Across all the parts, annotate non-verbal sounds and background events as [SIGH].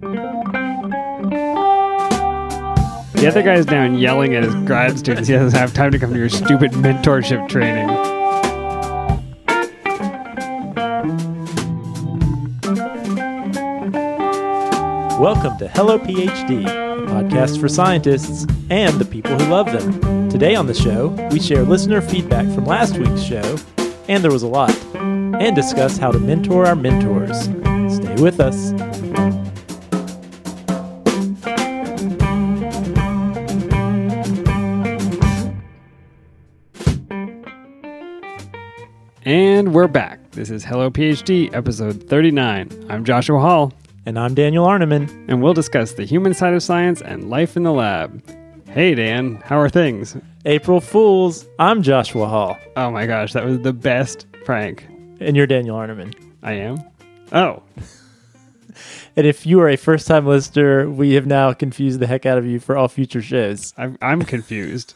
The other guy's down yelling at his grad students. He doesn't have time to come to your stupid mentorship training. Welcome to Hello PhD, a podcast for scientists and the people who love them. Today on the show, we share listener feedback from last week's show, and there was a lot, and discuss how to mentor our mentors. Stay with us. We're back. This is Hello PhD, episode 39. I'm Joshua Hall, And I'm Daniel Arneman. and we'll discuss the human side of science and life in the lab. Hey, Dan, how are things? April Fools. I'm Joshua Hall, Oh my gosh, that was the best prank. and you're Daniel Arneman. I am? Oh, [LAUGHS] And if you are a first time listener, we have now confused the heck out of you for all future shows. I'm, I'm confused.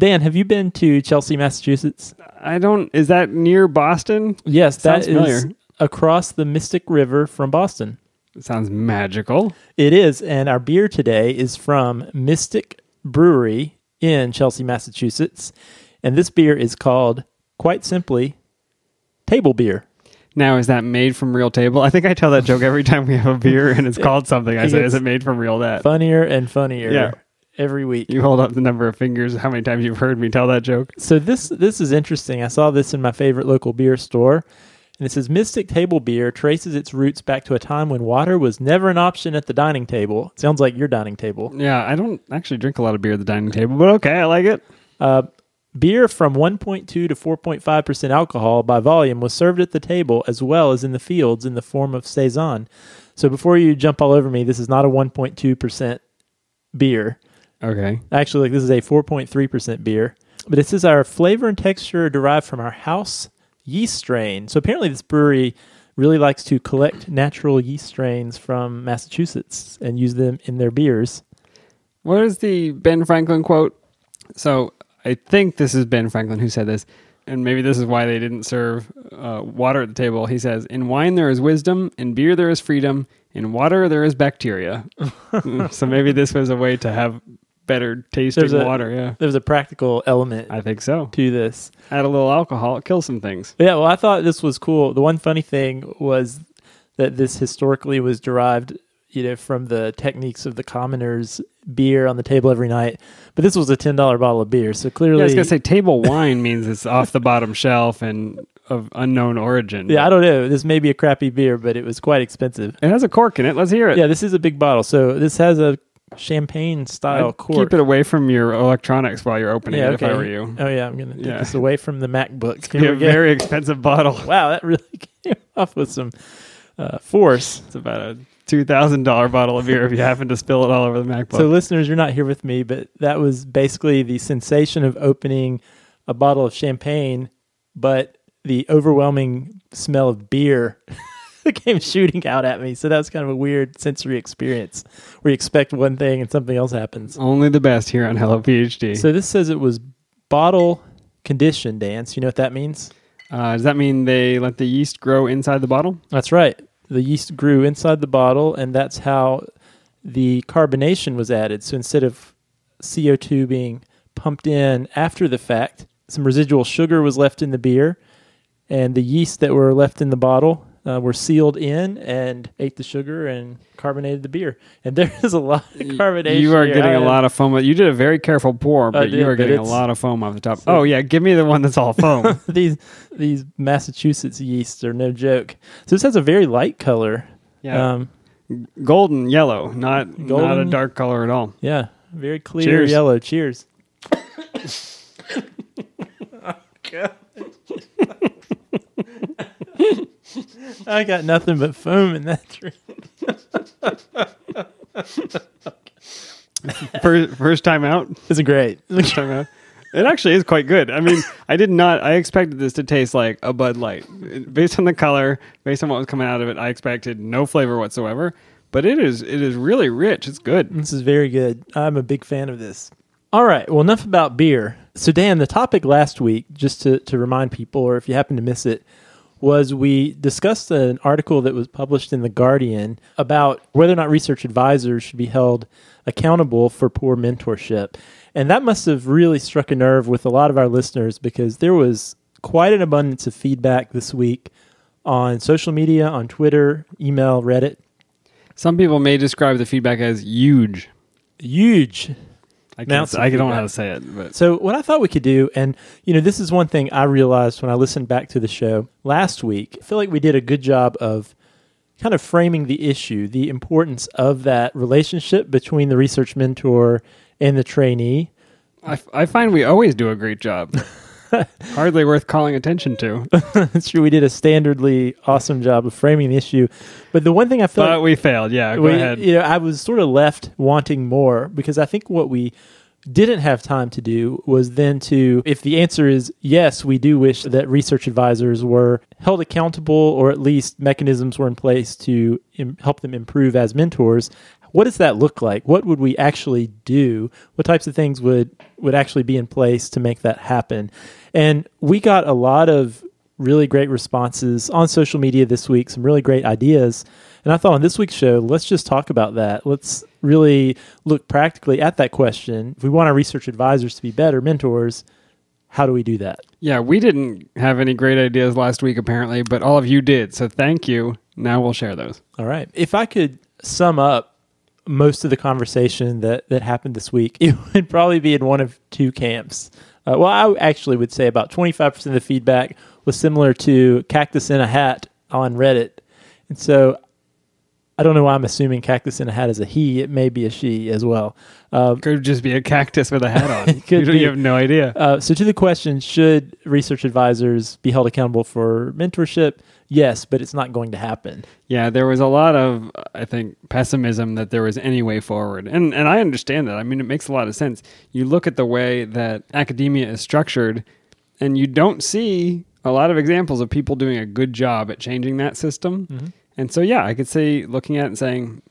Dan, have you been to Chelsea, Massachusetts? I don't, is that near Boston? Yes, that Sounds is familiar. across the Mystic River from Boston. It sounds magical. It is, and our beer today is from Mystic Brewery in Chelsea, Massachusetts. And this beer is called, quite simply, table beer. Now, is that made from real table? I think I tell that joke every time we have a beer and it's [LAUGHS] called something. I say, is it made from real that? Funnier and funnier Yeah. Every week. You hold up the number of fingers, how many times you've heard me tell that joke. So this this is interesting. I saw this in my favorite local beer store. And it says Mystic Table Beer traces its roots back to a time when water was never an option at the dining table. Sounds like your dining table. Yeah, I don't actually drink a lot of beer at the dining table, but okay, I like it. Uh, beer from 1.2 to 4.5% alcohol by volume was served at the table as well as in the fields in the form of saison. So before you jump all over me, this is not a 1.2% beer. Okay. Actually, like this is a 4.3% beer. But it says our flavor and texture are derived from our house yeast strain. So apparently this brewery really likes to collect natural yeast strains from Massachusetts and use them in their beers. What is the Ben Franklin quote? So I think this is Ben Franklin who said this, and maybe this is why they didn't serve uh, water at the table. He says, "In wine there is wisdom, in beer there is freedom, in water there is bacteria." [LAUGHS] so maybe this was a way to have better tasting There's a- water. Yeah, There's a practical element I think so. to this. Add a little alcohol, it kills some things. Yeah, well, I thought this was cool. The one funny thing was that this historically was derived, you know, from the techniques of the commoners' beer on the table every night. But this was a ten dollar bottle of beer, so Yeah, clearly, I was gonna say table wine [LAUGHS] means it's off the bottom shelf and of unknown origin. yeah, I don't know. This may be a crappy beer, but it was quite expensive. it has a cork in it. Let's hear it. Yeah, this is a big bottle. So this has a champagne style cork. Keep it away from your electronics while you're opening yeah, it. okay. If I were you, Oh yeah, I'm gonna take Yeah. this away from the MacBook. be [LAUGHS] Here a very expensive bottle. [LAUGHS] wow, that really [LAUGHS] came off with some uh, force. It's about a two thousand dollar bottle of beer if you happen to spill it all over the MacBook. So, listeners, you're not here with me, but that was basically the sensation of opening a bottle of champagne, but the overwhelming smell of beer [LAUGHS] came shooting out at me. So that was kind of a weird sensory experience where you expect one thing and something else happens. Only the best here on Hello PhD. So this says it was bottle conditioned dance. You know what that means? uh, does that mean they let the yeast grow inside the bottle? That's right. The yeast grew inside the bottle, and that's how the carbonation was added. So instead of CO2 being pumped in after the fact, some residual sugar was left in the beer, and the yeast that were left in the bottle uh, were sealed in and ate the sugar and carbonated the beer. And there is a lot of carbonation. You are here. getting I a am- lot of foam. You did a very careful pour, but did, you are but getting a lot of foam off the top. So- oh yeah, give me the one that's all foam. [LAUGHS] these these Massachusetts yeasts are no joke. So this has a very light color. yeah, Um, golden yellow, not not a dark color at all. Yeah, very clear Cheers. yellow. Cheers. [LAUGHS] I got nothing but foam in that drink. [LAUGHS] First, first time out. It's great. First time out. It actually is quite good. I mean, I did not. I expected this to taste like a Bud Light, based on the color, based on what was coming out of it. I expected no flavor whatsoever. But it is. It is really rich. It's good. This is very good. I'm a big fan of this. All right. Well, enough about beer. So, Dan, the topic last week, just to, to remind people, or if you happen to miss it, was we discussed an article that was published in The Guardian about whether or not research advisors should be held accountable for poor mentorship. And that must have really struck a nerve with a lot of our listeners because there was quite an abundance of feedback this week on social media, on Twitter, email, Reddit. Some people may describe the feedback as huge. Huge. I can't, I don't know how to say it, but So, what I thought we could do, and you know, this is one thing I realized when I listened back to the show last week. I feel like we did a good job of kind of framing the issue, the importance of that relationship between the research mentor and the trainee. I, f- I find we always do a great job. [LAUGHS] [LAUGHS] Hardly worth calling attention to, [LAUGHS] It's true, we did a standardly awesome job of framing the issue. But the one thing I feel like we failed. Yeah, go we, ahead. You know, I was sort of left wanting more because I think what we didn't have time to do was then to, if the answer is yes, we do wish that research advisors were held accountable or at least mechanisms were in place to Im- help them improve as mentors. What does that look like? What would we actually do? What types of things would would actually be in place to make that happen? And we got a lot of really great responses on social media this week, some really great ideas. And I thought on this week's show, let's just talk about that. Let's really look practically at that question. If we want our research advisors to be better mentors, how do we do that? Yeah, we didn't have any great ideas last week, apparently, but all of you did. So thank you. Now we'll share those. All right. If I could sum up most of the conversation that, that happened this week, [LAUGHS] it would probably be in one of two camps. Uh, well, I actually would say about 25% of the feedback was similar to Cactus in a Hat on Reddit. And so I don't know why I'm assuming Cactus in a Hat is a he. It may be a she as well. Um, Could just be a cactus with a hat on. [LAUGHS] You, you have no idea. Uh, so, to the question, should research advisors be held accountable for mentorship? Yes, but it's not going to happen. Yeah, there was a lot of, I think, pessimism that there was any way forward. And and I understand that. I mean, it makes a lot of sense. You look at the way that academia is structured, and you don't see a lot of examples of people doing a good job at changing that system. Mm-hmm. And so, yeah, I could see looking at it and saying,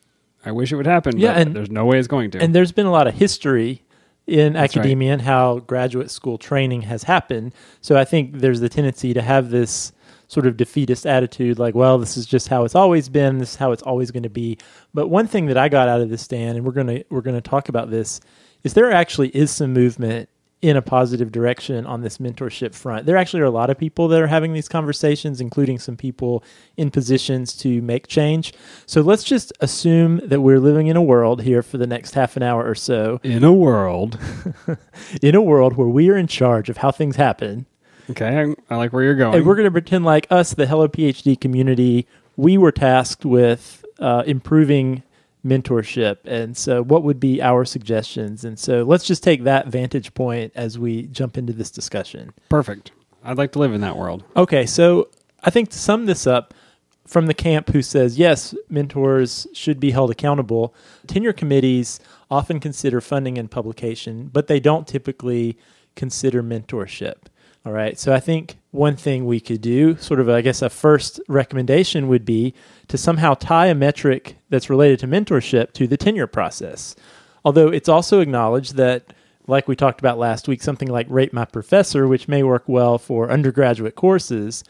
I wish it would happen, Yeah, but and- there's no way it's going to. And there's been a lot of history in That's right. academia and how graduate school training has happened. So I think there's the tendency to have this sort of defeatist attitude like, well, this is just how it's always been, this is how it's always going to be. But one thing that I got out of this, Dan, and we're going to we're going to talk about this, is there actually is some movement in a positive direction on this mentorship front. There actually are a lot of people that are having these conversations, including some people in positions to make change. So let's just assume that we're living in a world here for the next half an hour or so, in a world, [LAUGHS] in a world where we are in charge of how things happen. okay, I, I like where you're going. And we're going to pretend like us, the Hello PhD community, we were tasked with uh, improving mentorship. And so, what would be our suggestions? And so, let's just take that vantage point as we jump into this discussion. Perfect. I'd like to live in that world. Okay, so I think to sum this up, from the camp who says yes, mentors should be held accountable, tenure committees often consider funding and publication, but they don't typically consider mentorship. All right, so I think one thing we could do, sort of, I guess, a first recommendation would be to somehow tie a metric that's related to mentorship to the tenure process. Although it's also acknowledged that like we talked about last week, something like Rate My Professor, which may work well for undergraduate courses,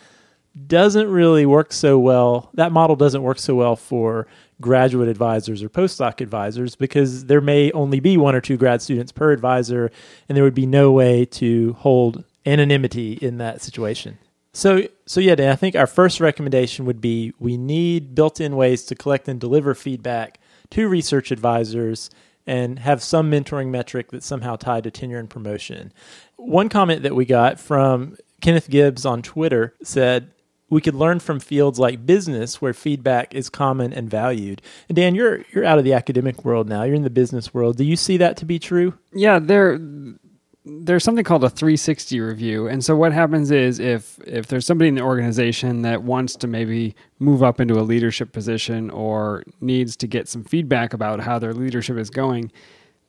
doesn't really work so well. That model doesn't work so well for graduate advisors or postdoc advisors because there may only be one or two grad students per advisor, and there would be no way to hold anonymity in that situation. So, so yeah, Dan, I think our first recommendation would be we need built-in ways to collect and deliver feedback to research advisors and have some mentoring metric that's somehow tied to tenure and promotion. One comment that we got from Kenneth Gibbs on Twitter said, we could learn from fields like business where feedback is common and valued. And Dan, you're you're out of the academic world now. You're in the business world. Do you see that to be true? Yeah, there there's something called a 360 review. And so what happens is if if there's somebody in the organization that wants to maybe move up into a leadership position or needs to get some feedback about how their leadership is going,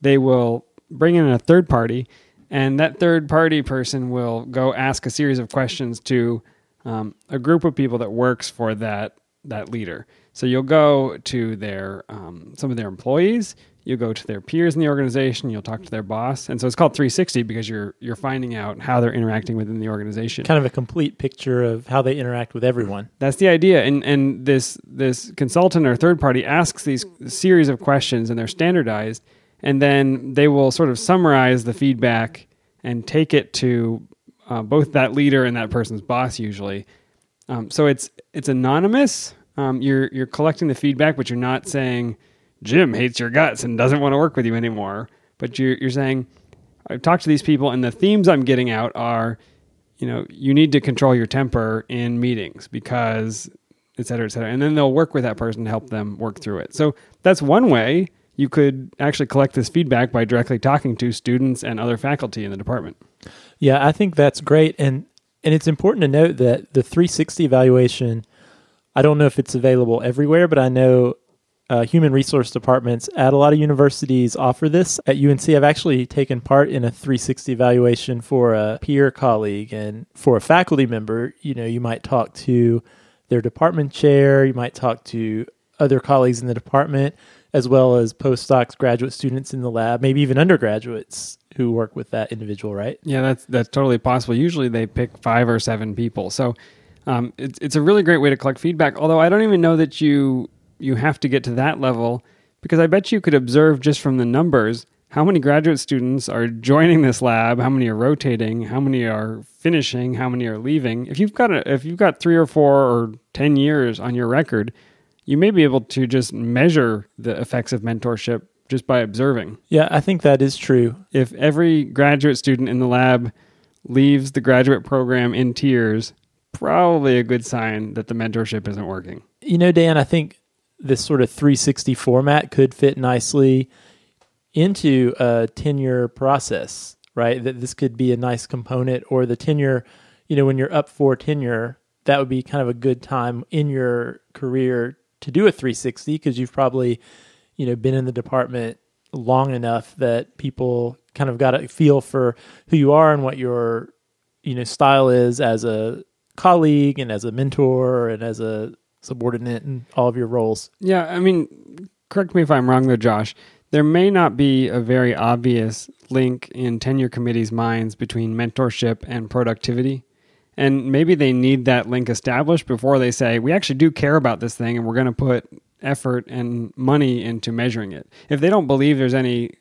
they will bring in a third party and that third party person will go ask a series of questions to um, a group of people that works for that that leader. So you'll go to their um, some of their employees, you'll go to their peers in the organization, you'll talk to their boss, and so it's called 360 because you're you're finding out how they're interacting within the organization. Kind of a complete picture of how they interact with everyone. That's the idea, and and this this consultant or third party asks these series of questions, and they're standardized, and then they will sort of summarize the feedback and take it to uh, both that leader and that person's boss usually. Um, so it's it's anonymous. Um, you're you're collecting the feedback, but you're not saying Jim hates your guts and doesn't want to work with you anymore. But you're you're saying I've talked to these people, and the themes I'm getting out are, you know, you need to control your temper in meetings because et cetera, et cetera. And then they'll work with that person to help them work through it. So that's one way you could actually collect this feedback by directly talking to students and other faculty in the department. Yeah, I think that's great. And and it's important to note that the 360 evaluation, I don't know if it's available everywhere, but I know uh, human resource departments at a lot of universities offer this. At UNC, I've actually taken part in a 360 evaluation for a peer colleague, and for a faculty member, you know, you might talk to their department chair, you might talk to other colleagues in the department, as well as postdocs, graduate students in the lab, maybe even undergraduates who work with that individual, right? Yeah, that's that's totally possible. Usually they pick five or seven people, so um, it's it's a really great way to collect feedback. Although I don't even know that you you have to get to that level because I bet you could observe just from the numbers how many graduate students are joining this lab, how many are rotating, how many are finishing, how many are leaving. If you've got a, if you've got three or four or ten years on your record, you may be able to just measure the effects of mentorship just by observing. Yeah, I think that is true. If every graduate student in the lab leaves the graduate program in tears, probably a good sign that the mentorship isn't working. You know, Dan, I think this sort of 360 format could fit nicely into a tenure process, right? That this could be a nice component or the tenure, you know, when you're up for tenure, that would be kind of a good time in your career to do a 360 because you've probably you know been in the department long enough that people kind of got a feel for who you are and what your you know style is as a colleague and as a mentor and as a subordinate and all of your roles. Yeah, I mean, correct me if I'm wrong though, Josh. There may not be a very obvious link in tenure committees' minds between mentorship and productivity. And maybe they need that link established before they say, we actually do care about this thing and we're going to put effort and money into measuring it. If they don't believe there's any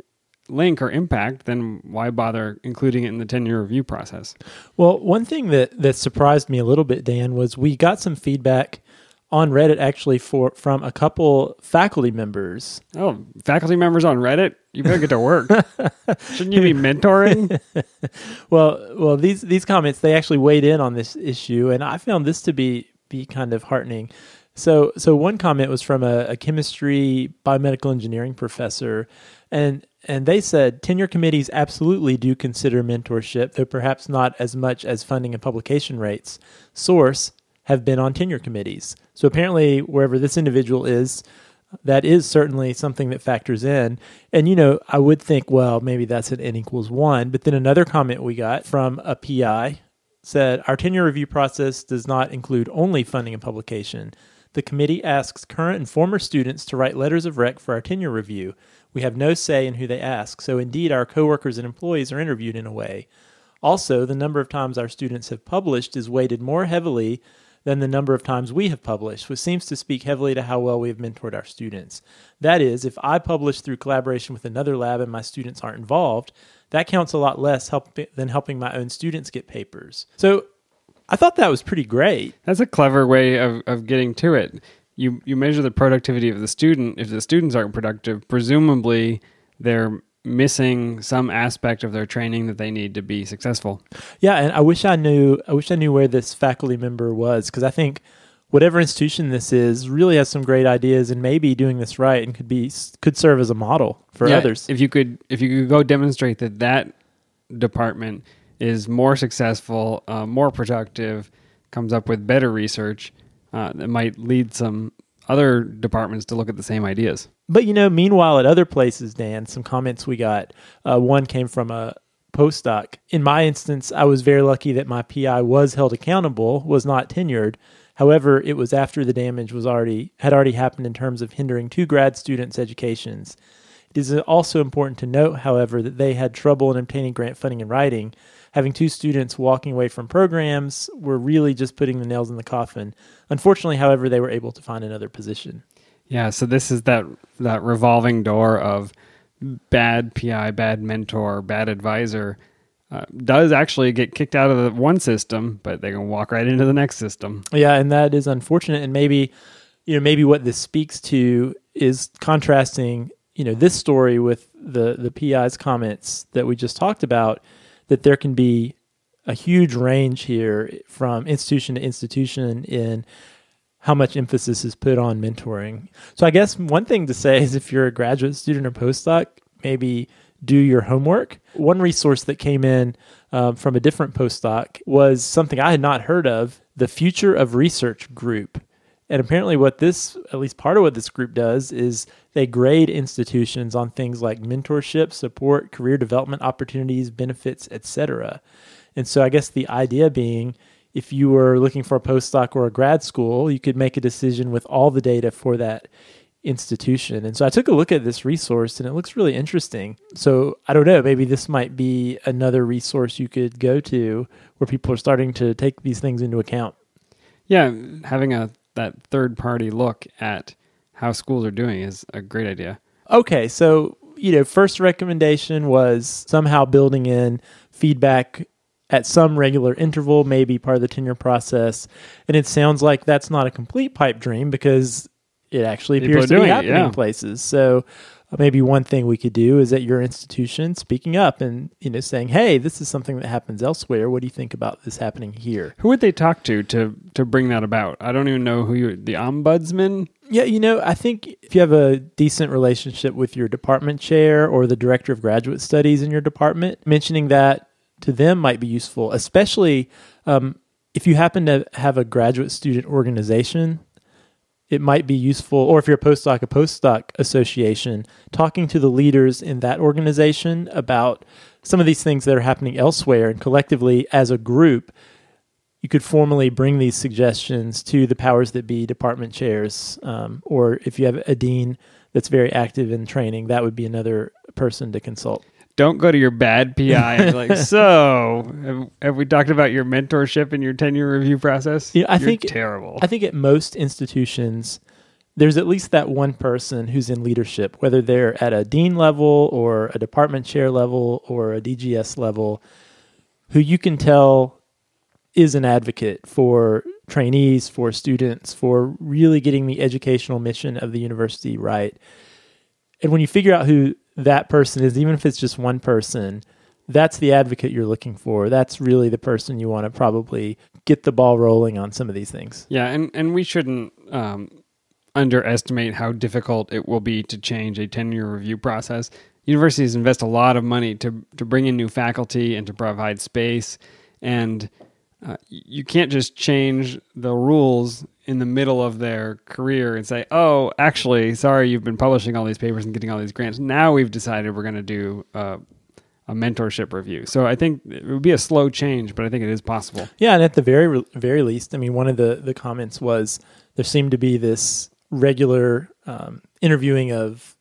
link or impact, then why bother including it in the tenure review process? Well, one thing that, that surprised me a little bit, Dan, was we got some feedback on Reddit actually for from a couple faculty members. Oh, faculty members on Reddit? You better get to work. [LAUGHS] Shouldn't you be mentoring? [LAUGHS] well, well, these these comments they actually weighed in on this issue, and I found this to be be kind of heartening. So, so one comment was from a, a chemistry biomedical engineering professor, and and they said tenure committees absolutely do consider mentorship, though perhaps not as much as funding and publication rates. Source have been on tenure committees. So apparently, wherever this individual is, that is certainly something that factors in. And, you know, I would think, well, maybe that's an N equals one. But then another comment we got from a PI said, Our tenure review process does not include only funding and publication. The committee asks current and former students to write letters of rec for our tenure review. We have no say in who they ask, so indeed our coworkers and employees are interviewed in a way. Also, the number of times our students have published is weighted more heavily than the number of times we have published, which seems to speak heavily to how well we have mentored our students. That is, if I publish through collaboration with another lab and my students aren't involved, that counts a lot less help, than helping my own students get papers. So I thought that was pretty great. That's a clever way of, of getting to it. You you measure the productivity of the student. If the students aren't productive, presumably they're missing some aspect of their training that they need to be successful. Yeah, and I wish I knew I wish I knew where this faculty member was because I think whatever institution this is really has some great ideas and maybe doing this right and could be could serve as a model for yeah, others. If you could if you could go demonstrate that that department is more successful, uh, more productive, comes up with better research uh, that might lead some other departments to look at the same ideas. But you know, meanwhile, at other places, Dan, some comments we got. Uh, one came from a postdoc. In my instance, I was very lucky that my PI was held accountable, was not tenured. However, it was after the damage was already had already happened in terms of hindering two grad students' educations. It is also important to note, however, that they had trouble in obtaining grant funding and writing. Having two students walking away from programs were really just putting the nails in the coffin. Unfortunately, however, they were able to find another position. Yeah, so this is that that revolving door of bad PI, bad mentor, bad advisor uh, does actually get kicked out of the one system, but they can walk right into the next system. Yeah, and that is unfortunate. And maybe, you know, maybe what this speaks to is contrasting, you know, this story with the the PI's comments that we just talked about. That there can be a huge range here from institution to institution in how much emphasis is put on mentoring. So I guess one thing to say is if you're a graduate student or postdoc, maybe do your homework. One resource that came in um, from a different postdoc was something I had not heard of the Future of Research Group. And apparently, what this, at least part of what this group does, is they grade institutions on things like mentorship, support, career development opportunities, benefits, etc. And so, I guess the idea being if you were looking for a postdoc or a grad school, you could make a decision with all the data for that institution. And so I took a look at this resource and it looks really interesting. So I don't know, maybe this might be another resource you could go to where people are starting to take these things into account. Yeah, having a that third party look at how schools are doing is a great idea. Okay, so you know, first recommendation was somehow building in feedback at some regular interval, maybe part of the tenure process. And it sounds like that's not a complete pipe dream because it actually People appears to be doing it, happening yeah. in places. So uh, maybe one thing we could do is at your institution speaking up and you know saying, "Hey, this is something that happens elsewhere. What do you think about this happening here?" Who would they talk to to to bring that about? I don't even know who you the ombudsman. Yeah, you know, I think if you have a decent relationship with your department chair or the director of graduate studies in your department, mentioning that to them might be useful, especially um, if you happen to have a graduate student organization. It might be useful, or if you're a postdoc, a postdoc association, talking to the leaders in that organization about some of these things that are happening elsewhere, and collectively as a group, you could formally bring these suggestions to the powers that be department chairs, um, or if you have a dean that's very active in training, that would be another person to consult. Don't go to your bad PI and be like, so have, have we talked about your mentorship and your tenure review process? Yeah, I You're think- terrible. I think at most institutions, there's at least that one person who's in leadership, whether they're at a dean level or a department chair level or a DGS level, who you can tell is an advocate for trainees, for students, for really getting the educational mission of the university right. And when you figure out who that person is, even if it's just one person, that's the advocate you're looking for. That's really the person you want to probably get the ball rolling on some of these things. Yeah, and, and we shouldn't um, underestimate how difficult it will be to change a tenure review process. Universities invest a lot of money to to bring in new faculty and to provide space, and uh, you can't just change the rules in the middle of their career and say, "Oh, actually, sorry, you've been publishing all these papers and getting all these grants. Now we've decided we're going to do." Uh, a mentorship review. So I think it would be a slow change, but I think it is possible. Yeah, and at the very very least, I mean, one of the the comments was there seemed to be this regular um, interviewing of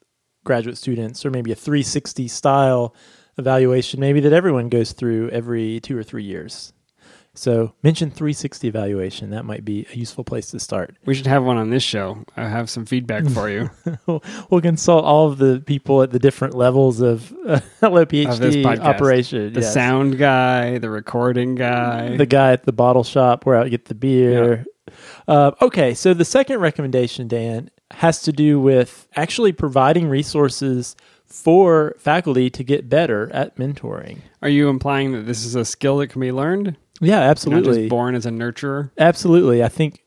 graduate students, or maybe a 360 style evaluation, maybe that everyone goes through every two or three years. So mention 360 evaluation. That might be a useful place to start. We should have one on this show. I have some feedback for you. [LAUGHS] we'll consult all of the people at the different levels of uh, [LAUGHS] Hello Of PhD podcast. operation. The yes. sound guy, the recording guy. the guy at the bottle shop where I get the beer. Uh, okay, so the second recommendation, Dan, has to do with actually providing resources for faculty to get better at mentoring. Are you implying that this is a skill that can be learned? Yeah, Not absolutely. just born as a nurturer? Absolutely. I think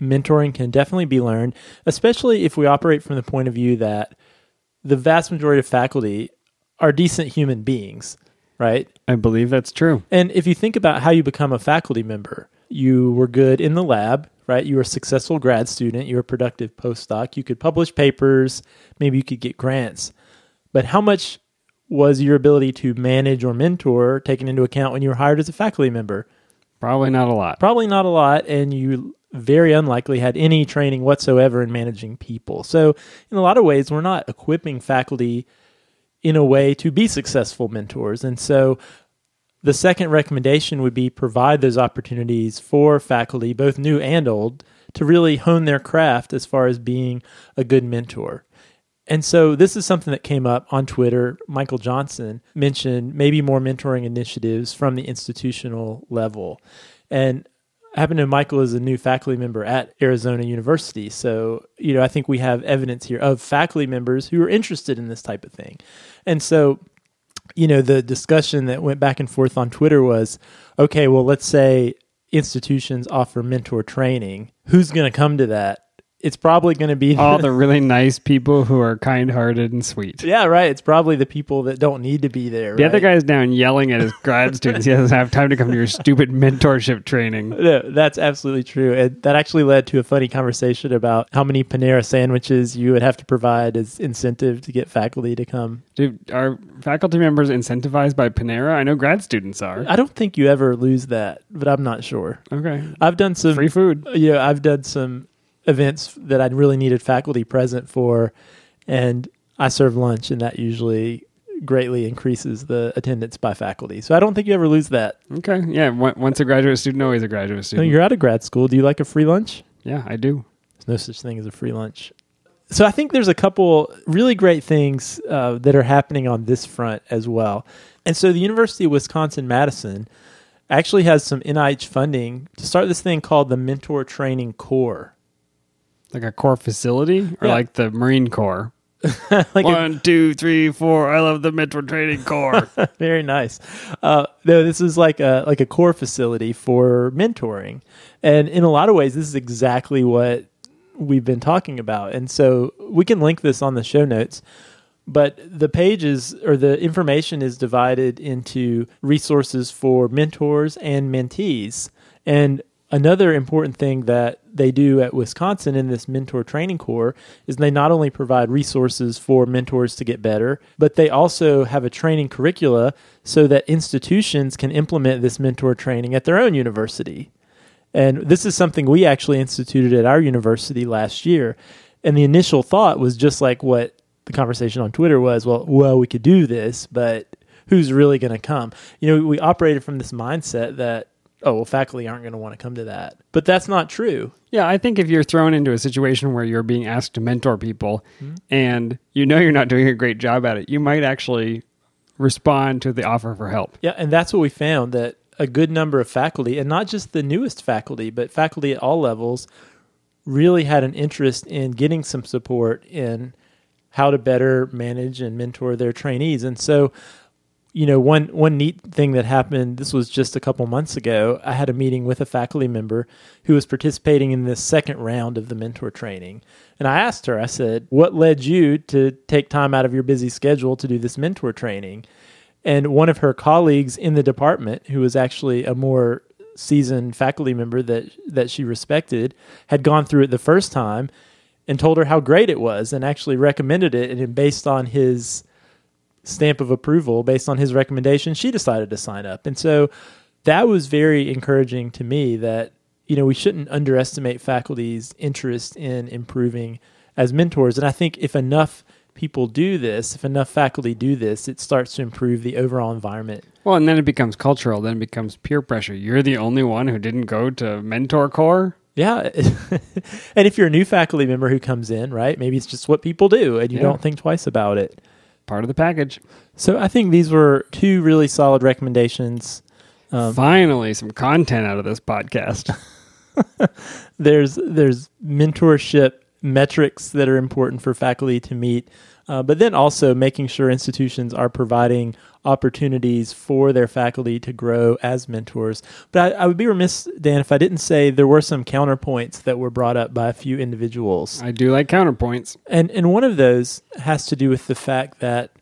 mentoring can definitely be learned, especially if we operate from the point of view that the vast majority of faculty are decent human beings, right? I believe that's true. And if you think about how you become a faculty member, you were good in the lab, right? You were a successful grad student, you were a productive postdoc, you could publish papers, maybe you could get grants. But how much was your ability to manage or mentor taken into account when you were hired as a faculty member? Probably not a lot. Probably not a lot, and you very unlikely had any training whatsoever in managing people. So, in a lot of ways, we're not equipping faculty in a way to be successful mentors. And so, the second recommendation would be provide those opportunities for faculty, both new and old, to really hone their craft as far as being a good mentor. And so this is something that came up on Twitter. Michael Johnson mentioned maybe more mentoring initiatives from the institutional level. And I happen to know Michael is a new faculty member at Arizona University. So, you know, I think we have evidence here of faculty members who are interested in this type of thing. And so, you know, the discussion that went back and forth on Twitter was okay, well, let's say institutions offer mentor training. Who's going to come to that? It's probably going to be all [LAUGHS] the really nice people who are kind-hearted and sweet. Yeah, right. It's probably the people that don't need to be there. The right? other guy's down yelling at his grad students. He doesn't have time to come to your [LAUGHS] stupid mentorship training. [LAUGHS] No, that's absolutely true. And that actually led to a funny conversation about how many Panera sandwiches you would have to provide as incentive to get faculty to come. Dude, are faculty members incentivized by Panera? I know grad students are. I don't think you ever lose that, but I'm not sure. Okay. I've done some free food. Yeah, I've done some events that I really needed faculty present for, and I serve lunch, and that usually greatly increases the attendance by faculty. So I don't think you ever lose that. Okay. Yeah. Once a graduate student, always a graduate student. you're out of grad school. Do you like a free lunch? Yeah, I do. There's no such thing as a free lunch. So I think there's a couple really great things uh, that are happening on this front as well. And so the University of Wisconsin Madison actually has some NIH funding to start this thing called the Mentor Training Corps. Like a core facility or yeah. like the Marine Corps? [LAUGHS] like One, a, two, three, four. I love the mentor training corps. [LAUGHS] very nice. Uh, no, this is like a like a core facility for mentoring, and in a lot of ways, this is exactly what we've been talking about. And so we can link this on the show notes. But the pages or the information is divided into resources for mentors and mentees. And Another important thing that they do at Wisconsin in this mentor training corps is they not only provide resources for mentors to get better, but they also have a training curricula so that institutions can implement this mentor training at their own university. And this is something we actually instituted at our university last year. And the initial thought was just like what the conversation on Twitter was, well, well, we could do this, but who's really going to come? You know, we operated from this mindset that oh well faculty aren't going to want to come to that. But that's not true. Yeah i think if you're thrown into a situation where you're being asked to mentor people mm-hmm. and you know you're not doing a great job at it you might actually respond to the offer for help. Yeah and that's what we found that a good number of faculty and not just the newest faculty but faculty at all levels really had an interest in getting some support in how to better manage and mentor their trainees. And so you know, one one neat thing that happened. This was just a couple months ago. I had a meeting with a faculty member who was participating in this second round of the mentor training, and I asked her. I said, "What led you to take time out of your busy schedule to do this mentor training?" And one of her colleagues in the department, who was actually a more seasoned faculty member that that she respected, had gone through it the first time and told her how great it was, and actually recommended it. And based on his stamp of approval based on his recommendation, she decided to sign up. And so that was very encouraging to me that, you know, we shouldn't underestimate faculty's interest in improving as mentors. And I think if enough people do this, if enough faculty do this, it starts to improve the overall environment. Well, and then it becomes cultural, then it becomes peer pressure. You're the only one who didn't go to mentor core. Yeah. [LAUGHS] and if you're a new faculty member who comes in, right, maybe it's just what people do and you yeah. don't think twice about it part of the package. So I think these were two really solid recommendations. Um, Finally, some content out of this podcast. [LAUGHS] there's there's mentorship metrics that are important for faculty to meet, uh, but then also making sure institutions are providing opportunities for their faculty to grow as mentors. But I, I, would be remiss, Dan, if I didn't say there were some counterpoints that were brought up by a few individuals. I do like counterpoints. And, and one of those has to do with the fact that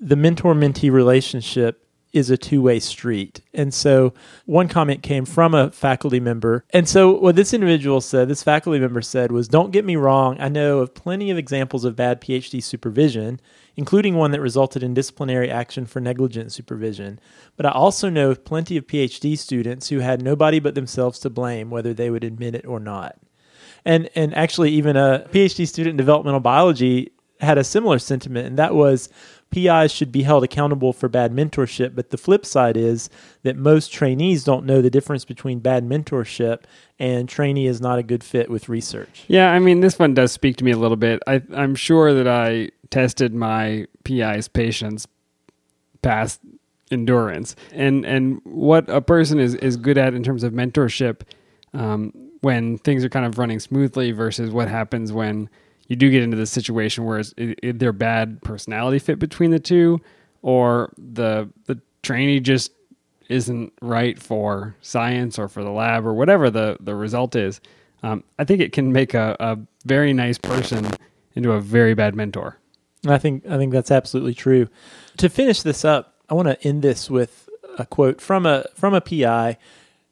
the mentor mentee relationship is a two way street. And so one comment came from a faculty member. And so what this individual said, this faculty member said, was Don't get me wrong, I know of plenty of examples of bad PhD supervision, including one that resulted in disciplinary action for negligent supervision. But I also know of plenty of PhD students who had nobody but themselves to blame, whether they would admit it or not. And, and actually, even a PhD student in developmental biology had a similar sentiment, and that was PIs should be held accountable for bad mentorship. But the flip side is that most trainees don't know the difference between bad mentorship and trainee is not a good fit with research. Yeah, I mean, this one does speak to me a little bit. I, I'm sure that I tested my PI's patience past endurance and and what a person is is good at in terms of mentorship um, when things are kind of running smoothly versus what happens when you do get into the situation where it's either bad personality fit between the two or the the trainee just isn't right for science or for the lab or whatever the the result is. Um, i think it can make a, a very nice person into a very bad mentor. I think i think that's absolutely true. To finish this up i want to end this with a quote from a from a pi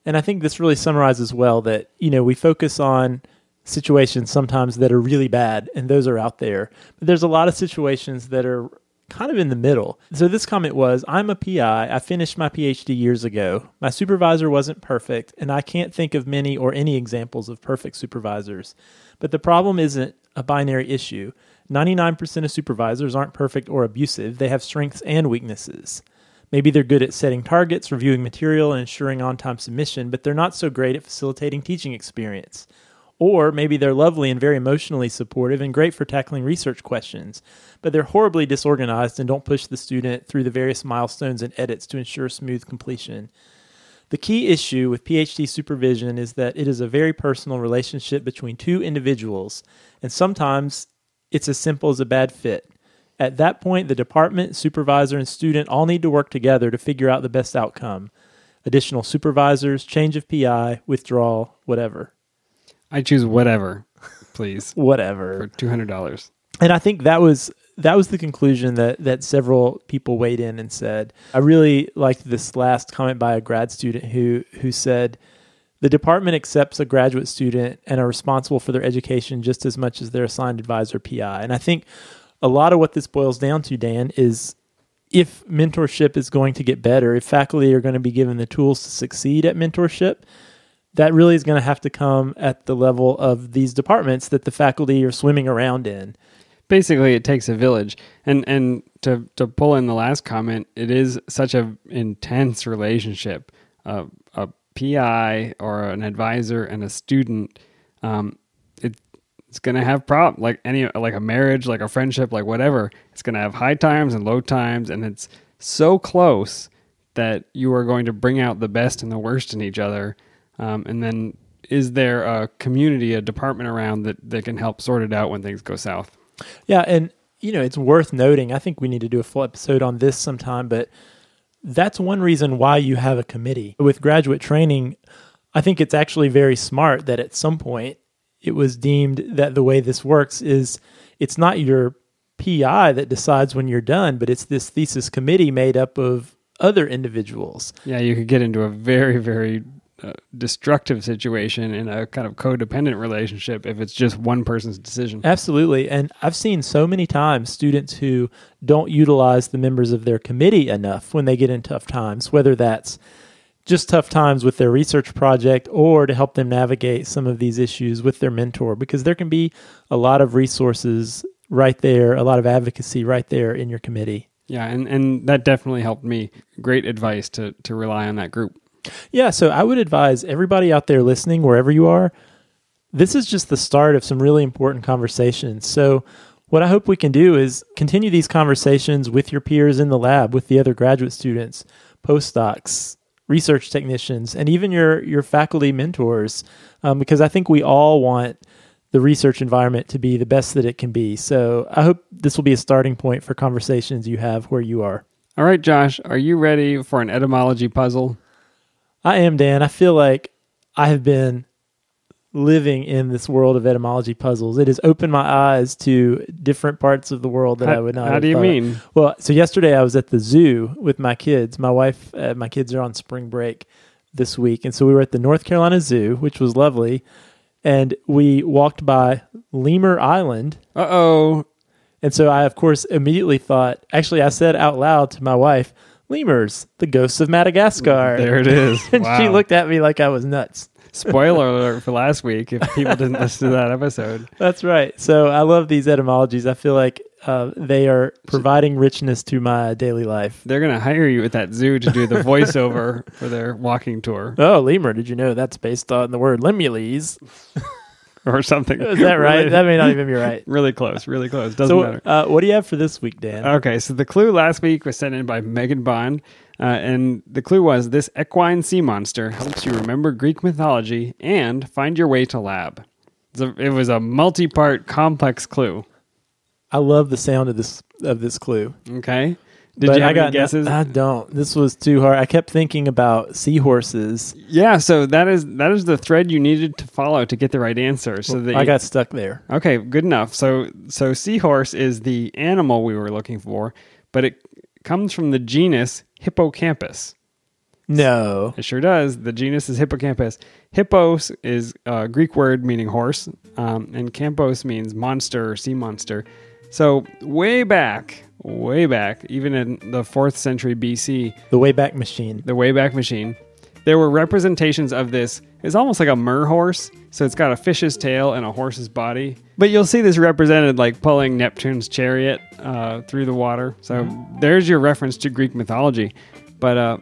and i think this really summarizes well that you know we focus on situations sometimes that are really bad, and those are out there. But there's a lot of situations that are kind of in the middle. So this comment was I'm a PI. I finished my PhD years ago. My supervisor wasn't perfect, and I can't think of many or any examples of perfect supervisors. But the problem isn't a binary issue. 99% of supervisors aren't perfect or abusive, they have strengths and weaknesses. Maybe they're good at setting targets, reviewing material, and ensuring on time submission, but they're not so great at facilitating teaching experience. Or maybe they're lovely and very emotionally supportive and great for tackling research questions, but they're horribly disorganized and don't push the student through the various milestones and edits to ensure smooth completion. The key issue with PhD supervision is that it is a very personal relationship between two individuals, and sometimes it's as simple as a bad fit. At that point, the department, supervisor, and student all need to work together to figure out the best outcome. Additional supervisors, change of PI, withdrawal, whatever. I choose whatever, please. [LAUGHS] whatever for two hundred dollars. And I think that was that was the conclusion that that several people weighed in and said. I really liked this last comment by a grad student who who said the department accepts a graduate student and are responsible for their education just as much as their assigned advisor PI. And I think a lot of what this boils down to, Dan, is if mentorship is going to get better, if faculty are going to be given the tools to succeed at mentorship, that really is going to have to come at the level of these departments that the faculty are swimming around in. Basically, it takes a village, and and to to pull in the last comment, it is such a intense relationship. Uh, a PI or an advisor and a student, um, it, it's going to have problems like any like a marriage, like a friendship, like whatever. It's going to have high times and low times, and it's so close that you are going to bring out the best and the worst in each other um, and then is there a community, a department around that, that can help sort it out when things go south? Yeah, and you know, it's worth noting. I think we need to do a full episode on this sometime, but that's one reason why you have a committee. With graduate training, I think it's actually very smart that at some point it was deemed that the way this works is it's not your PI that decides when you're done, but it's this thesis committee made up of other individuals. Yeah, you could get into a very, very destructive situation in a kind of codependent relationship if it's just one person's decision. Absolutely. And I've seen so many times students who don't utilize the members of their committee enough when they get in tough times, whether that's just tough times with their research project or to help them navigate some of these issues with their mentor because there can be a lot of resources right there, a lot of advocacy right there in your committee. Yeah, and, and that definitely helped me. Great advice to, to rely on that group. Yeah, so I would advise everybody out there listening, wherever you are, this is just the start of some really important conversations. So, what I hope we can do is continue these conversations with your peers in the lab, with the other graduate students, postdocs, research technicians, and even your your faculty mentors, um, because I think we all want the research environment to be the best that it can be. So I hope this will be a starting point for conversations you have where you are. All right, Josh, are you ready for an etymology puzzle? I am, Dan. I feel like I have been living in this world of etymology puzzles. It has opened my eyes to different parts of the world that how, I would not. How do you thought of. mean? Well, so yesterday I was at the zoo with my kids. My wife, uh, my kids are on spring break this week, and so we were at the North Carolina Zoo, which was lovely. And we walked by Lemur Island, Uh oh. and so I, of course, immediately thought. Actually, I said out loud to my wife, "Lemurs, the ghosts of Madagascar." There it is. [LAUGHS] and she looked at me like I was nuts. Spoiler alert for last week if people didn't listen to that episode. [LAUGHS] That's right. So I love these etymologies. I feel like uh, they are providing richness to my daily life. They're going to hire you at that zoo to do the voiceover for their walking tour [LAUGHS] Oh, lemur! Did you know that's based on the word lemules? [LAUGHS] or something. Is that right? Really, that may not even be right. [LAUGHS] really close. Really close. Doesn't So, matter. uh, what do you have for this week, Dan? Okay, so the clue last week was sent in by Megan Bond, uh, and the clue was this equine sea monster helps you remember Greek mythology and find your way to lab. It was a multi-part, complex clue. I love the sound of this of this clue. Okay, did But you have I got any guesses? I don't. This was too hard. I kept thinking about seahorses. yeah, so that is that is the thread you needed to follow to get the right answer. So that I you- got stuck there. Okay, good enough. So so seahorse is the animal we were looking for, but it comes from the genus Hippocampus. No. It sure does. The genus is Hippocampus. Hippos is a Greek word meaning horse, um, and campos means monster or sea monster. So way back, way back, even in the fourth century BC, The Wayback Machine. the Wayback Machine, there were representations of this. It's almost like a mer horse. So it's got a fish's tail and a horse's body. But you'll see this represented like pulling Neptune's chariot uh, through the water. So there's your reference to Greek mythology. But uh,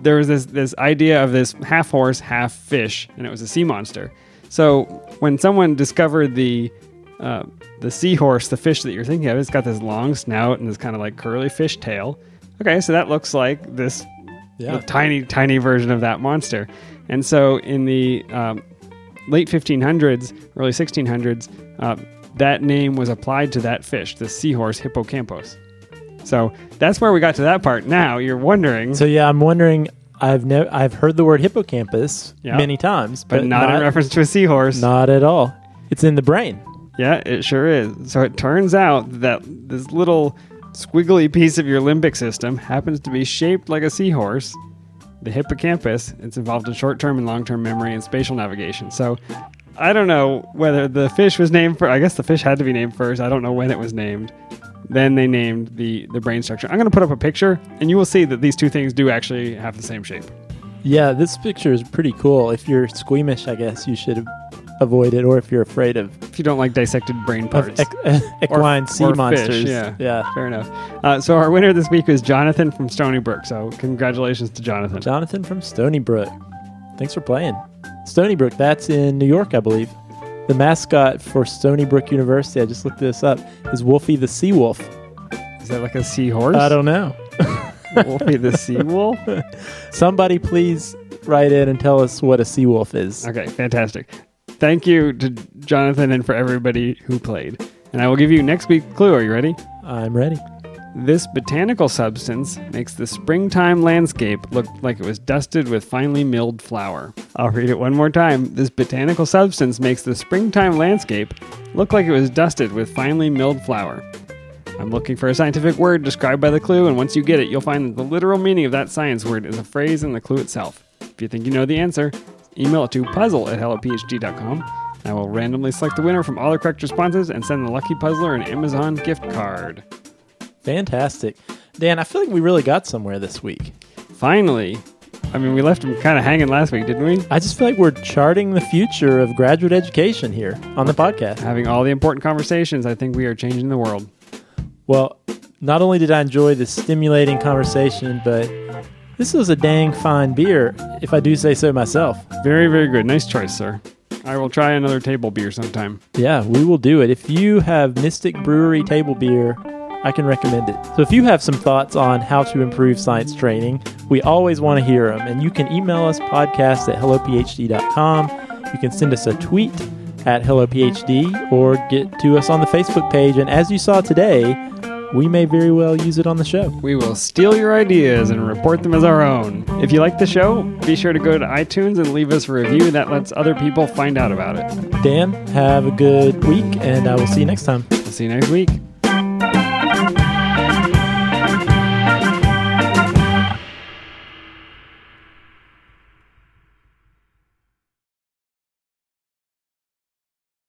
there was this this idea of this half horse, half fish, and it was a sea monster. So when someone discovered the uh, the seahorse, the fish that you're thinking of, it's got this long snout and this kind of like curly fish tail. Okay, so that looks like this Yeah. tiny, tiny version of that monster. And so in the um, late 1500s, early 1600s, uh, that name was applied to that fish, the seahorse hippocampus. So that's where we got to that part. Now you're wondering, So yeah, I'm wondering. I've never I've heard the word hippocampus Yeah. many times, but, not, in reference to a seahorse. Not at all. It's in the brain. Yeah, it sure is. So it turns out that this little squiggly piece of your limbic system happens to be shaped like a seahorse. The hippocampus, it's involved in short term and long term memory and spatial navigation. So I don't know whether the fish was named for I guess the fish had to be named first. I don't know when it was named. Then they named the, the brain structure. I'm going to put up a picture, and you will see that these two things do actually have the same shape. Yeah, this picture is pretty cool. If you're squeamish, I guess you should avoid it, or if you're afraid of, If you don't like dissected brain parts. equ- [LAUGHS] equine sea or fish, monsters. yeah. yeah. Fair enough. Uh, so our winner this week is Jonathan from Stony Brook. So congratulations to Jonathan. Jonathan from Stony Brook. Thanks for playing. Stony Brook, that's in New York, I believe. The mascot for Stony Brook University, I just looked this up, is Wolfie the Sea Wolf. Is that like a seahorse? I don't know. [LAUGHS] Wolfie the sea wolf. [LAUGHS] Somebody please write in and tell us what a sea wolf is. Okay, fantastic. Thank you to Jonathan and for everybody who played. And I will give you next week's clue. Are you ready? I'm ready. This botanical substance makes the springtime landscape look like it was dusted with finely milled flour. I'll read it one more time. This botanical substance makes the springtime landscape look like it was dusted with finely milled flour. I'm looking for a scientific word described by the clue, and once you get it, you'll find that the literal meaning of that science word is a phrase in the clue itself. If you think you know the answer, email it to puzzle at hellophd.com. I will randomly select the winner from all the correct responses and send the lucky puzzler an Amazon gift card. Fantastic. Dan, I feel like we really got somewhere this week. Finally. I mean, we left him kind of hanging last week, didn't we? I just feel like we're charting the future of graduate education here on the podcast. Having all the important conversations, I think we are changing the world. Well, not only did I enjoy this stimulating conversation, but this was a dang fine beer, if I do say so myself. Very, very good. Nice choice, sir. I will try another table beer sometime. Yeah, we will do it. If you have Mystic Brewery table beer, I can recommend it. So if you have some thoughts on how to improve science training, we always want to hear them. And you can email us podcast at hellophd.com. You can send us a tweet at hellophd or get to us on the Facebook page. And as you saw today, we may very well use it on the show. We will steal your ideas and report them as our own. If you like the show, be sure to go to iTunes and leave us a review that lets other people find out about it. Dan, have a good week, and I will see you next time. See you next week.